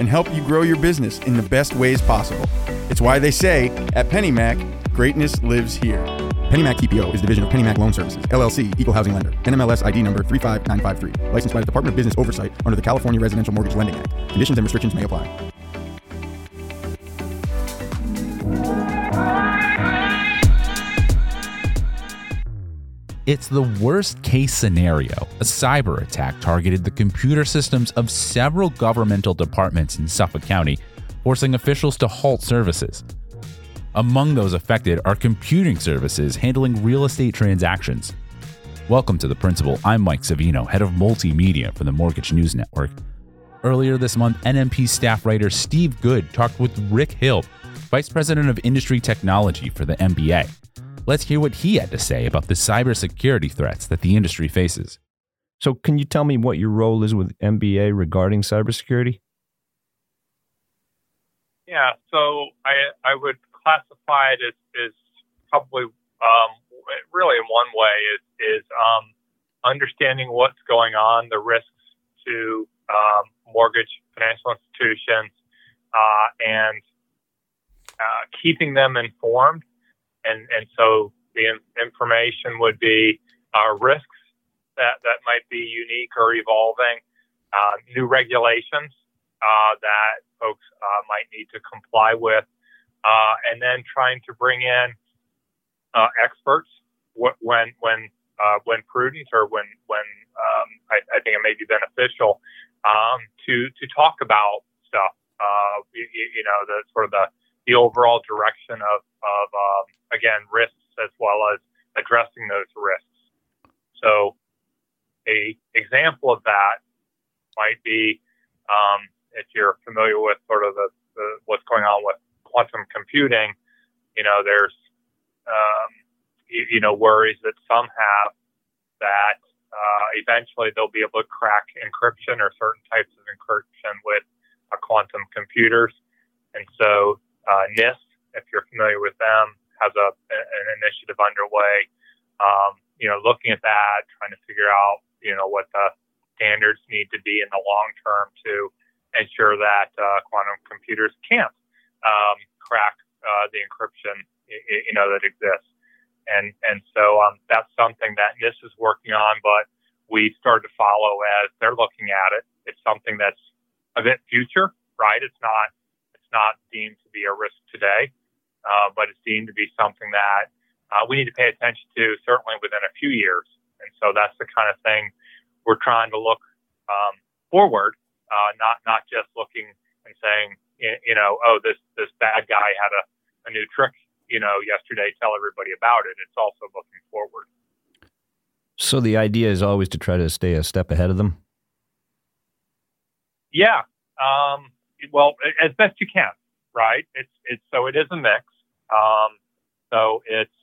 and help you grow your business in the best ways possible. It's why they say at PennyMac, greatness lives here. PennyMac TPO is division of PennyMac Loan Services, LLC, Equal Housing Lender, NMLS ID number 35953, licensed by the Department of Business Oversight under the California Residential Mortgage Lending Act. Conditions and restrictions may apply. It's the worst case scenario. A cyber attack targeted the computer systems of several governmental departments in Suffolk County, forcing officials to halt services. Among those affected are computing services handling real estate transactions. Welcome to The Principal. I'm Mike Savino, head of multimedia for the Mortgage News Network. Earlier this month, NMP staff writer Steve Good talked with Rick Hill, vice president of industry technology for the MBA. Let's hear what he had to say about the cybersecurity threats that the industry faces. So, can you tell me what your role is with MBA regarding cybersecurity? Yeah, so I I would classify it as, as probably um, really in one way is is um, understanding what's going on, the risks to um, mortgage financial institutions, uh, and uh, keeping them informed and and so the information would be uh, risks that that might be unique or evolving, uh, new regulations uh, that folks uh, might need to comply with, uh, and then trying to bring in uh, experts when when when prudent or when when um, I, I, think it may be beneficial um, to to talk about stuff. You, you, know the sort of the the overall direction of of um, again, risks as well as addressing those risks. So, a example of that might be um, if you're familiar with sort of the, the, what's going on with quantum computing. You know, there's um, you, you, know worries that some have that uh, eventually they'll be able to crack encryption or certain types of encryption with uh, quantum computers, and so uh, NIST, if you're familiar with them, has a an initiative underway. Um, you know, looking at that, trying to figure out you know what the standards need to be in the long term to ensure that uh, quantum computers can't um, crack uh, the encryption you know that exists. And and so um, that's something that NIST is working on, but we started to follow as they're looking at it. It's something that's a bit future, right? It's not not deemed to be a risk today, uh, but it's deemed to be something that uh, we need to pay attention to certainly within a few years. And so that's the kind of thing we're trying to look um, forward, uh, not not just looking and saying, you know, oh, this this bad guy had a, a new trick, you know, yesterday. Tell everybody about it. It's also looking forward. So the idea is always to try to stay a step ahead of them. Yeah. Um, well, as best you can right? It's it's so it is a mix. Um, so it's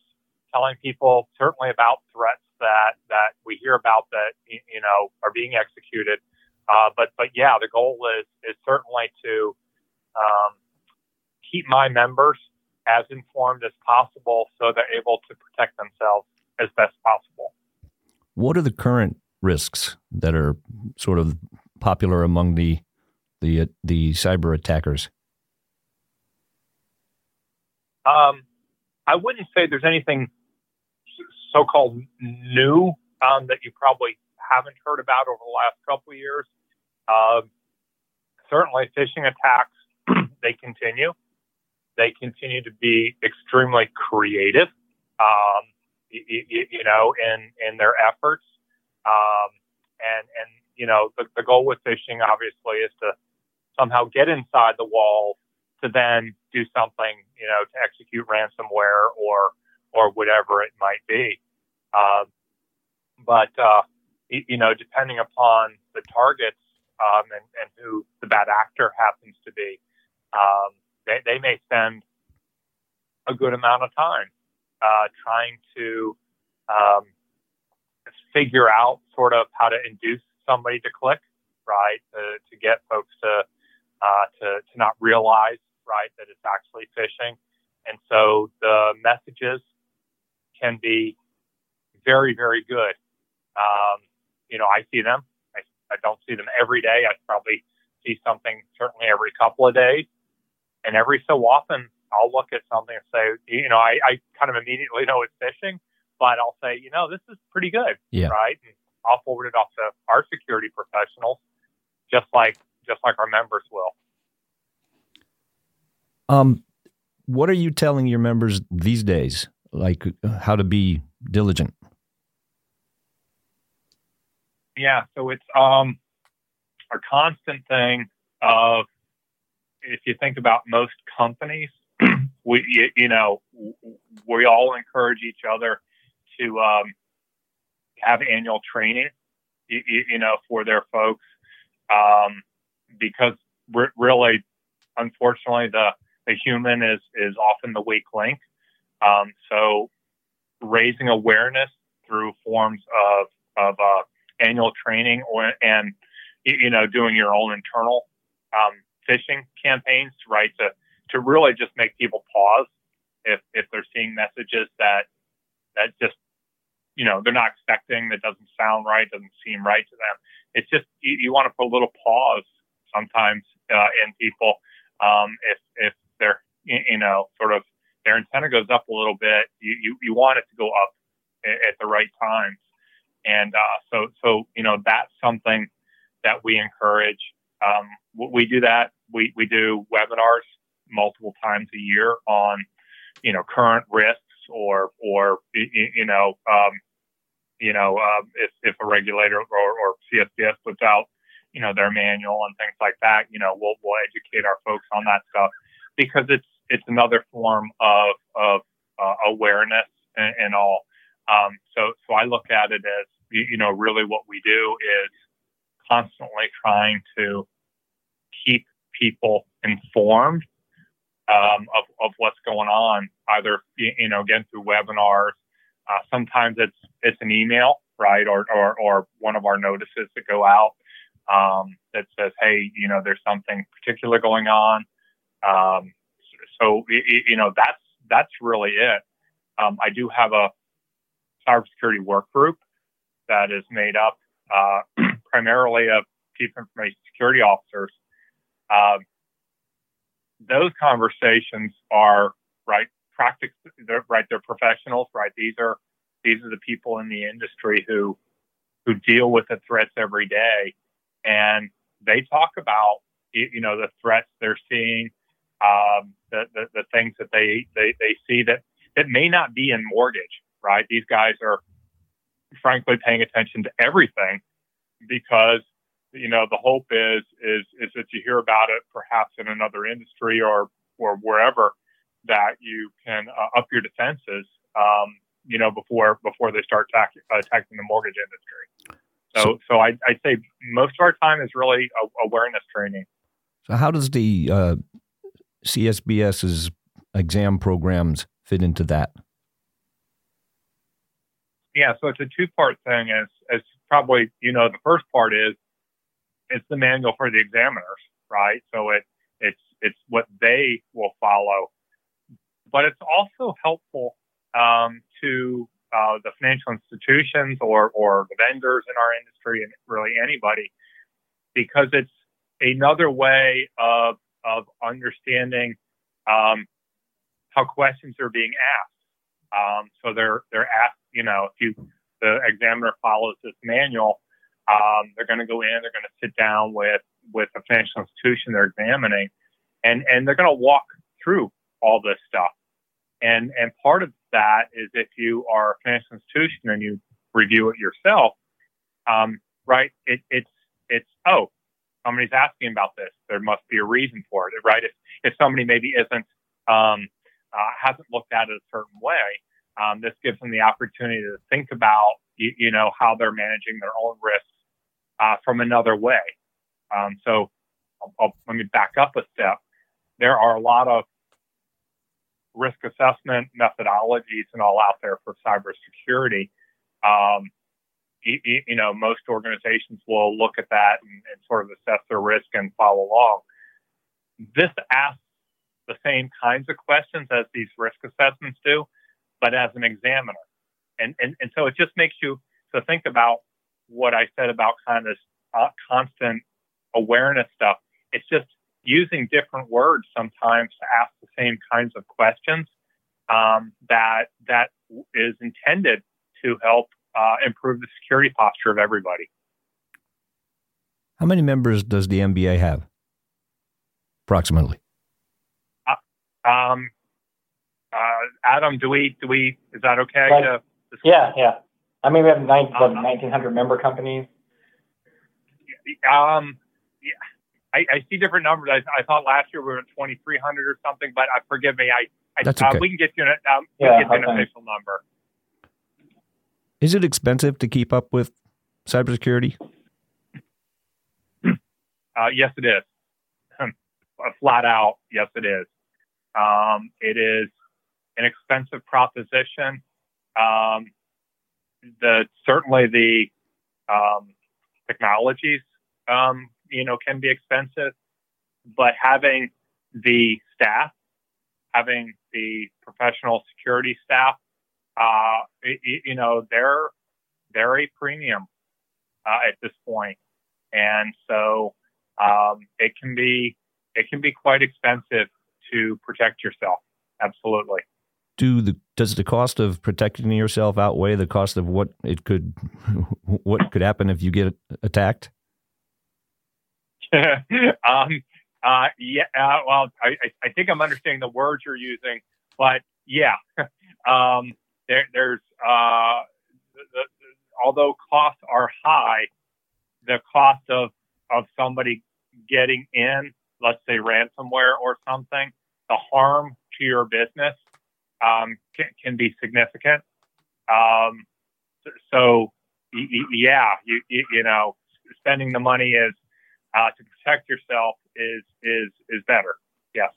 telling people certainly about threats that that we hear about that you know are being executed. Uh, but but yeah, the goal is is certainly to um, keep my members as informed as possible, so they're able to protect themselves as best possible. What are the current risks that are sort of popular among the the the cyber attackers? Um, I wouldn't say there's anything so-called new um, that you probably haven't heard about over the last couple of years. Uh, certainly, phishing attacks they continue. They continue to be extremely creative, um, you, you, know, in in their efforts. Um, and and you know, the, the goal with phishing obviously is to somehow get inside the wall to then do something, you know, to execute ransomware or or whatever it might be. Uh, but uh, you know, depending upon the targets um, and, and who the bad actor happens to be, um, they, they may spend a good amount of time uh, trying to um, figure out sort of how to induce somebody to click, right? To, to get folks to, uh, to, to not realize, right, that it's actually phishing. And so the messages can be very, very good. Um, you know, I see them. I, I don't see them every day. I probably see something certainly every couple of days. And every so often, I'll look at something and say, you know, I, I kind of immediately know it's phishing, but I'll say, you know, this is pretty good, yeah. right? And I'll forward it off to our security professionals, just like just like our members will. Um, what are you telling your members these days? Like how to be diligent? Yeah, so it's um a constant thing of if you think about most companies, we you, you, know we all encourage each other to um, have annual training, you, you, know, for their folks, um, because re- really, unfortunately, the the human is is often the weak link. Um, so, raising awareness through forms of of uh, annual training or and you know doing your own internal um, phishing campaigns, right? To to really just make people pause if if they're seeing messages that that just you know they're not expecting that doesn't sound right, doesn't seem right to them. It's just you, you want to put a little pause sometimes uh, in people um, if if they're you know sort of their antenna goes up a little bit. You you, you want it to go up at, at the right times, and uh, so so you know that's something that we encourage. Um, we do that. We we do webinars multiple times a year on, you know, current risks or, or, you know, um, you know, uh, if, if a regulator or, or CSBS puts out, you know, their manual and things like that, you know, we'll, we'll educate our folks on that stuff because it's, it's another form of, of uh, awareness and, and all. Um, so, so I look at it as, you know, really what we do is constantly trying to keep people informed um, of, of what's going on, either, you know, again, through webinars. Uh, sometimes it's, it's an email, right? Or, or, or one of our notices that go out, um, that says, Hey, you know, there's something particular going on. Um, so, you know, that's, that's really it. Um, I do have a cybersecurity work group that is made up, uh, primarily of chief information security officers. Uh, those conversations are right practice they're, right they're professionals right? These are these are the people in the industry who who deal with the threats every day. And they talk about you know the threats they're seeing um, the, the, the things that they, they they see that that may not be in mortgage right? These guys are frankly paying attention to everything because you know, the hope is is is that you hear about it perhaps in another industry or or wherever that you can uh, up your defenses, um, you know, before before they start attack, attacking the mortgage industry. So, so, I, would say most of our time is really awareness training. So, how does the uh, CSBS's exam programs fit into that? Yeah, so it's a two part thing. As as probably you know, the first part is it's the manual for the examiners, right? So it it's it's what they will follow, but it's also helpful um, to uh, the financial institutions or or the vendors in our industry and really anybody because it's another way of of understanding um, how questions are being asked. Um, so they're they're asked, you know, if you the examiner follows this manual, um, they're going to go in, they're going to sit down with, with a financial institution they're examining, and, and they're going to walk through all this stuff. And, and part of that is if you are a financial institution and you review it yourself, um, right? It, it's, it's, oh, somebody's asking about this. There must be a reason for it, right? If, if somebody maybe isn't, um, uh, hasn't looked at it a certain way, um, this gives them the opportunity to think about, you, you, know, how they're managing their own risks uh, from another way. Um, so I'll, I'll, let me back up a step. there are a lot of risk assessment methodologies and all out there for cybersecurity. Um, you, you, know, most organizations will look at that and, and sort of assess their risk and follow along. This asks the same kinds of questions as these risk assessments do, but as an examiner. And, and, and so it just makes you to think about what I said about kind of this uh, constant awareness stuff. It's just using different words sometimes to ask the same kinds of questions um, that that is intended to help uh, improve the security posture of everybody. How many members does the MBA have, approximately? Uh, um, uh, Adam, do we do we is that okay? Right. To, yeah, yeah. I mean, we have nine, what, 1,900 uh-huh. member companies. Um, yeah, I, I, see different numbers. I, I, thought last year we were at 2,300 or something, but uh, forgive me. I, I That's uh, we can get you an, um, yeah, get you an official number. Is it expensive to keep up with cybersecurity? Uh, yes, it is. Flat out, yes, it is. Um, it is an expensive proposition. Um, the certainly the um, technologies, um, you know, can be expensive, but having the staff, having the professional security staff, uh, it, you know, they're they're a premium uh, at this point, and so um, it can be it can be quite expensive to protect yourself. Absolutely do the does the cost of protecting yourself outweigh the cost of what it could what could happen if you get attacked? um, uh, yeah. Uh, well, I, I think I'm understanding the words you're using, but yeah, um, there, there's uh, the, the, although costs are high, the cost of of somebody getting in, let's say ransomware or something, the harm to your business um, can, can, be significant. Um, so, yeah, you, you, know, spending the money is uh, to protect yourself is is is better. Yes.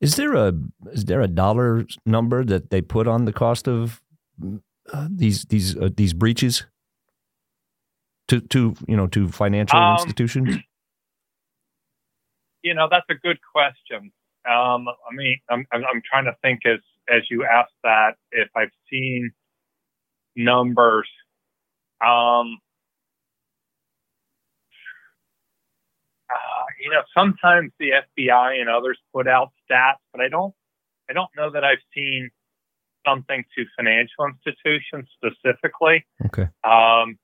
Is there a is there a dollar number that they put on the cost of uh, these these uh, these breaches to to you know to financial um, institutions? You know, that's a good question. Um, I mean, I'm, I'm trying to think as as you asked that if I've seen numbers. Um, uh, you know, sometimes the FBI and others put out stats, but I don't, I don't know that I've seen something to financial institutions specifically. Okay. Um,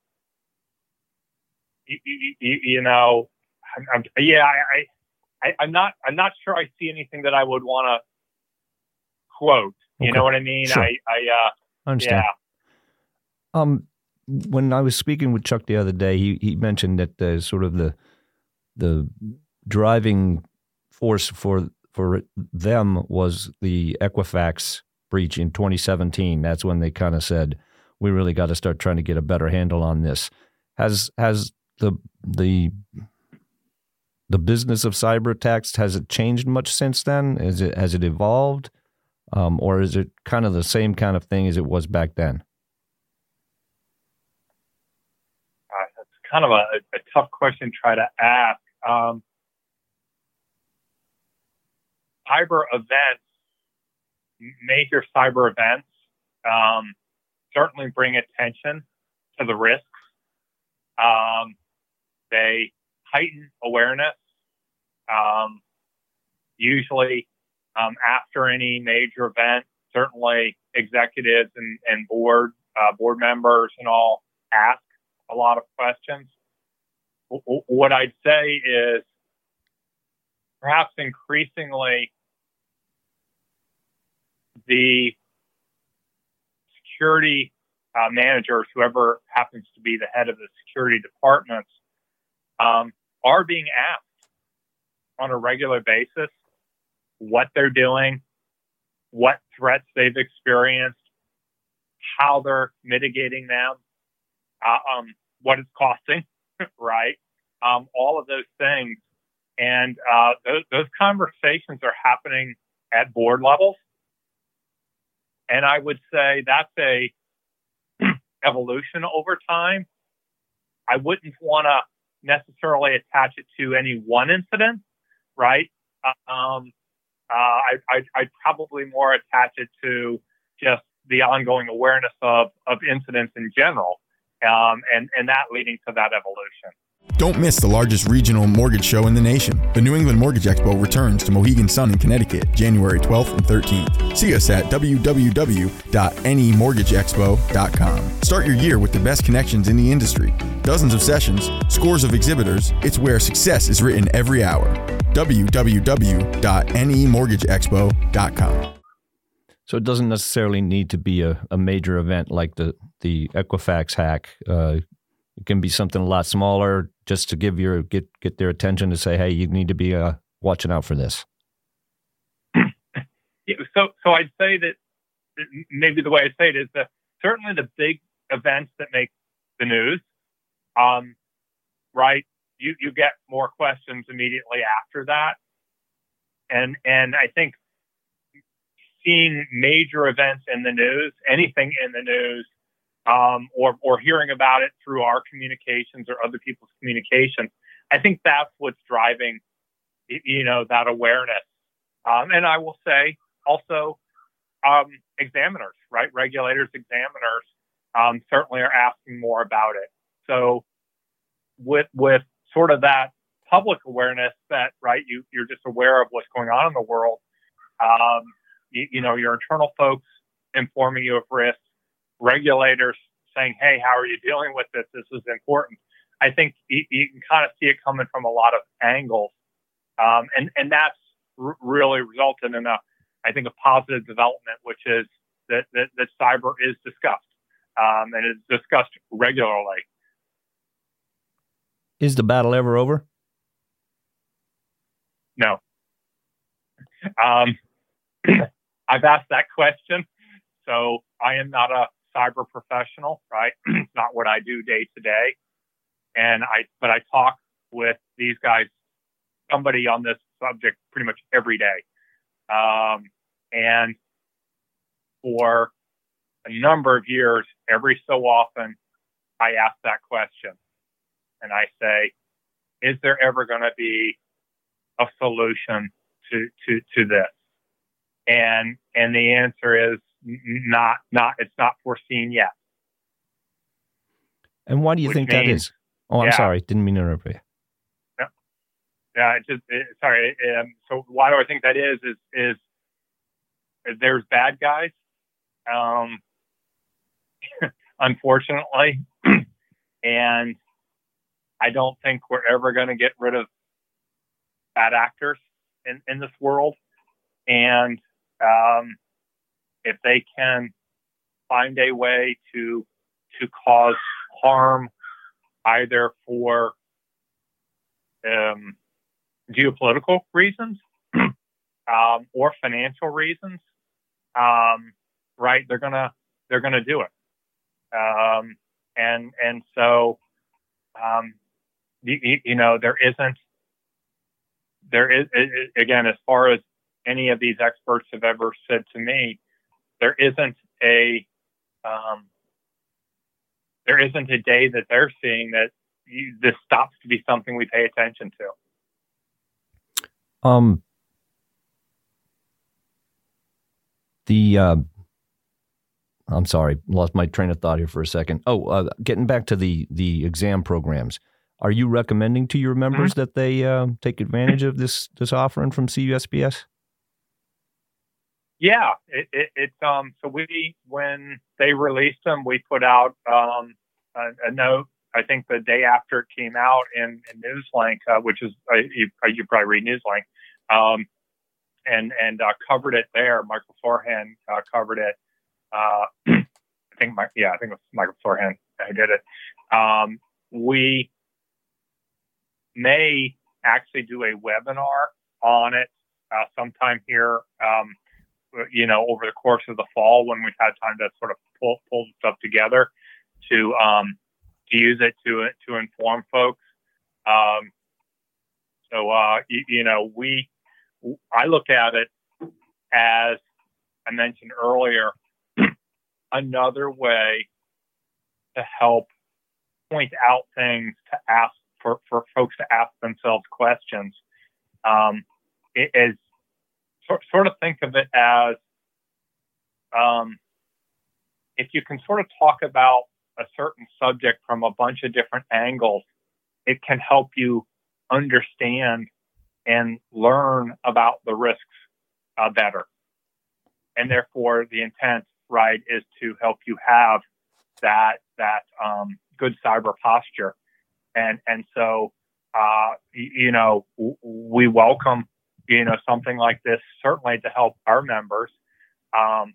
you, you, you know, I'm, I'm, yeah, I, I, I'm not, I'm not sure I see anything that I would want to quote. You okay. know what I mean? Sure. I, I, uh, I understand. Yeah. Um, when I was speaking with Chuck the other day, he he mentioned that the sort of the the driving force for for them was the Equifax breach in 2017. That's when they kind of said we really got to start trying to get a better handle on this. Has has the the the business of cyber attacks has it changed much since then? Is it has it evolved? Um, or is it kind of the same kind of thing as it was back then? Uh, that's kind of a, a, tough question to try to ask. Um, cyber events, major cyber events, um, certainly bring attention to the risks. Um, they heighten awareness. Um, usually, um, after any major event. Certainly, executives and, and board uh, board members and all ask a lot of questions. W- what I'd say is perhaps increasingly the security uh, managers, whoever happens to be the head of the security departments, um, are being asked on a regular basis what they're doing, what threats they've experienced, how they're mitigating them, uh, um, what it's costing, right? Um, all of those things and uh, those, those conversations are happening at board levels. And I would say that's a evolution over time. I wouldn't want to necessarily attach it to any one incident, right? Um, uh, I, I, I'd probably more attach it to just the ongoing awareness of, of incidents in general, um, and, and that leading to that evolution. Don't miss the largest regional mortgage show in the nation. The New England Mortgage Expo returns to Mohegan Sun in Connecticut, January 12th and 13th. See us at www.nemortgageexpo.com. Start your year with the best connections in the industry. Dozens of sessions, scores of exhibitors. It's where success is written every hour. www.nemortgageexpo.com. So it doesn't necessarily need to be a, a major event like the the Equifax hack. Uh, it can be something a lot smaller, just to give your get get their attention to say, hey, you need to be uh, watching out for this. Yeah, so, so I'd say that maybe the way I say it is that certainly the big events that make the news, um, right? You you get more questions immediately after that, and and I think seeing major events in the news, anything in the news, um, or or hearing about it through our communications or other people's communications. I think that's what's driving, you know, that awareness. Um, and I will say also, um, examiners, right? Regulators, examiners, um, certainly are asking more about it. So, with with sort of that public awareness that right, you you're just aware of what's going on in the world. Um, you, you know, your internal folks informing you of risks regulators saying, "Hey, how are you dealing with this? This is important." I think you, you can kind of see it coming from a lot of angles, um, and and that's r- really resulted in a, I think, a positive development, which is that that, that cyber is discussed um, and is discussed regularly. Is the battle ever over? No. Um, I've asked that question, so I am not a cyber professional, right? it's not what I do day to day. And I, but I talk with these guys, somebody on this subject pretty much every day. Um, and for a number of years, every so often, I ask that question and I say, is there ever going to be a solution to, to, to this? And, and the answer is not not it's not foreseen yet. And why do you Which think means, that is? Oh, I'm yeah. sorry, didn't mean to interrupt you. Yeah, yeah it's just it, sorry. Um, so why do I think that is? Is is there's bad guys, um, unfortunately, and I don't think we're ever going to get rid of bad actors in in this world, and um, if they can find a way to to cause harm either for um, geopolitical reasons um, or financial reasons, um, right? They're gonna they're gonna do it, um, and and so um, you, you, know there isn't there is again as far as any of these experts have ever said to me there isn't a um, there isn't a day that they're seeing that you, this stops to be something we pay attention to. Um, the uh, I'm sorry, lost my train of thought here for a second. Oh, uh, getting back to the the exam programs, are you recommending to your members mm-hmm. that they uh, take advantage of this this offering from CSBS? Yeah, it, it, it's um. So we when they released them, we put out um a, a note. I think the day after it came out in, in NewsLink, uh, which is uh, you, uh, you probably read NewsLink, um, and and uh, covered it there. Michael Forhan uh, covered it. Uh, I think my, yeah, I think it was Michael Forhan who did it. Um, we may actually do a webinar on it uh, sometime here um, you know, over the course of the fall when we've had time to sort of pull, pull stuff together to, um, to use it to, to inform folks. Um, so uh, you, you know, we I look at it as I mentioned earlier, another way to help point out things to ask for, for folks to ask themselves questions. Um, sort of think of it as um, if you can sort of talk about a certain subject from a bunch of different angles, it can help you understand and learn about the risks uh, better. And therefore, the intent, right, is to help you have that that um, good cyber posture. And and so, uh, you know, we welcome you know something like this certainly to help our members. Um,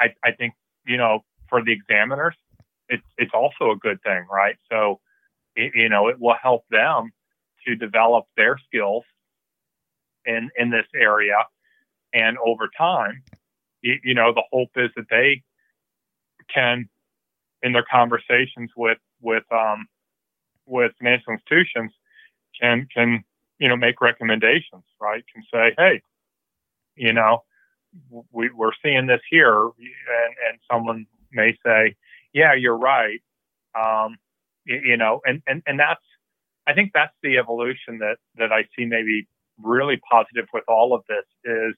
I, I think you know for the examiners, it's it's also a good thing, right? So, it, you know, it will help them to develop their skills in in this area, and over time, you, you know, the hope is that they can, in their conversations with with um, with financial institutions, can can you know make recommendations, right? Can say, hey, you know, we, we're seeing this here, and, and someone may say, yeah, you're right. Um, you, you know, and, and, and that's, I think that's the evolution that, that I see maybe really positive with all of this is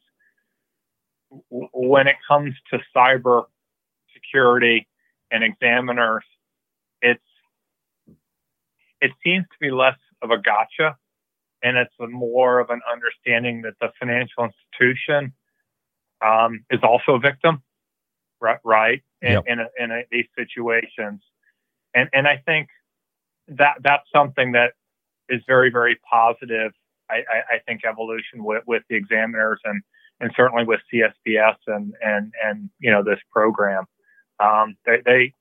when it comes to cyber security and examiners, it's, it seems to be less of a gotcha and it's more of an understanding that the financial institution um, is also a victim, right? Right in, yep. in, a, in a, these situations, and and I think that that's something that is very very positive. I, I, I think evolution with, with the examiners and and certainly with CSBS and and and you know this program, um, they, they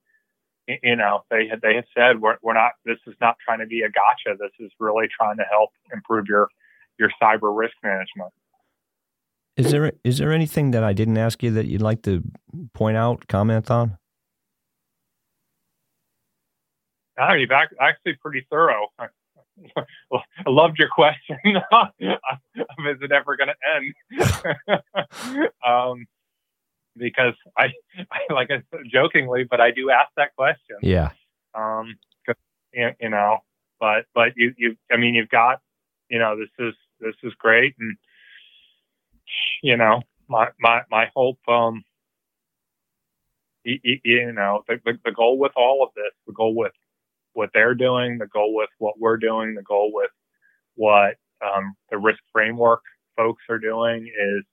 you know they had, they have said we're, we're not this is not trying to be a gotcha. This is really trying to help improve your your cyber risk management. Is there is there anything that I didn't ask you that you'd like to point out, comment on? Oh, you've actually pretty thorough. I loved your question. is it ever going to end? um, because I, I, like I said jokingly, but I do ask that question. Yeah. Um, you know, but but you you I mean you've got you know this is this is great and you know, my my my hope, um, you, you know, the, the, the goal with all of this, the goal with what they're doing, the goal with what we're doing, the goal with what um, the risk framework folks are doing is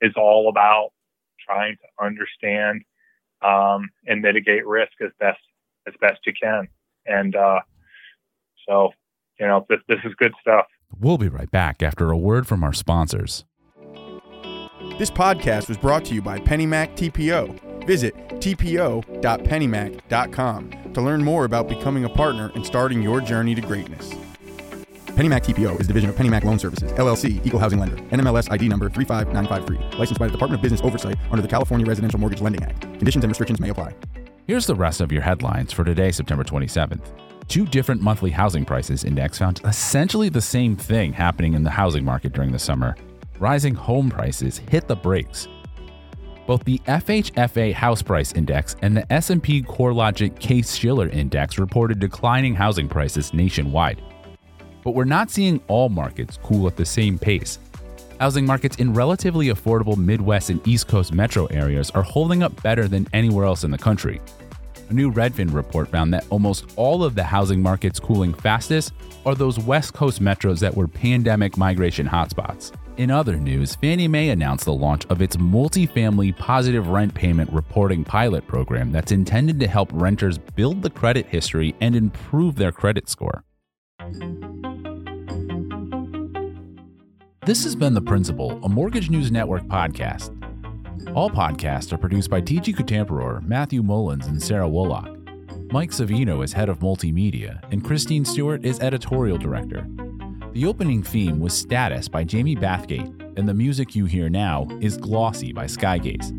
is all about trying to understand um, and mitigate risk as best as best you can. And uh, so, you know, this this is good stuff. We'll be right back after a word from our sponsors. This podcast was brought to you by PennyMac TPO. Visit tpo.pennymac.com to learn more about becoming a partner and starting your journey to greatness. PennyMac TPO is a division of PennyMac Loan Services, LLC, Equal Housing Lender, NMLS ID number 35953, licensed by the Department of Business Oversight under the California Residential Mortgage Lending Act. Conditions and restrictions may apply. Here's the rest of your headlines for today, September 27th. Two different monthly housing prices index found essentially the same thing happening in the housing market during the summer rising home prices hit the brakes. Both the FHFA House Price Index and the S&P CoreLogic Case-Shiller Index reported declining housing prices nationwide. But we're not seeing all markets cool at the same pace. Housing markets in relatively affordable Midwest and East Coast metro areas are holding up better than anywhere else in the country. A new Redfin report found that almost all of the housing markets cooling fastest are those West Coast metros that were pandemic migration hotspots. In other news, Fannie Mae announced the launch of its multifamily positive rent payment reporting pilot program that's intended to help renters build the credit history and improve their credit score. This has been The Principal, a Mortgage News Network podcast. All podcasts are produced by TG Kutamperor, Matthew Mullins, and Sarah Woloch. Mike Savino is head of multimedia, and Christine Stewart is editorial director. The opening theme was Status by Jamie Bathgate, and the music you hear now is Glossy by Skygaze.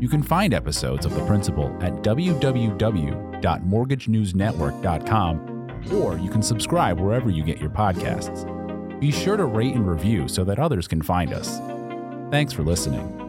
You can find episodes of The Principal at www.mortgagenewsnetwork.com or you can subscribe wherever you get your podcasts. Be sure to rate and review so that others can find us. Thanks for listening.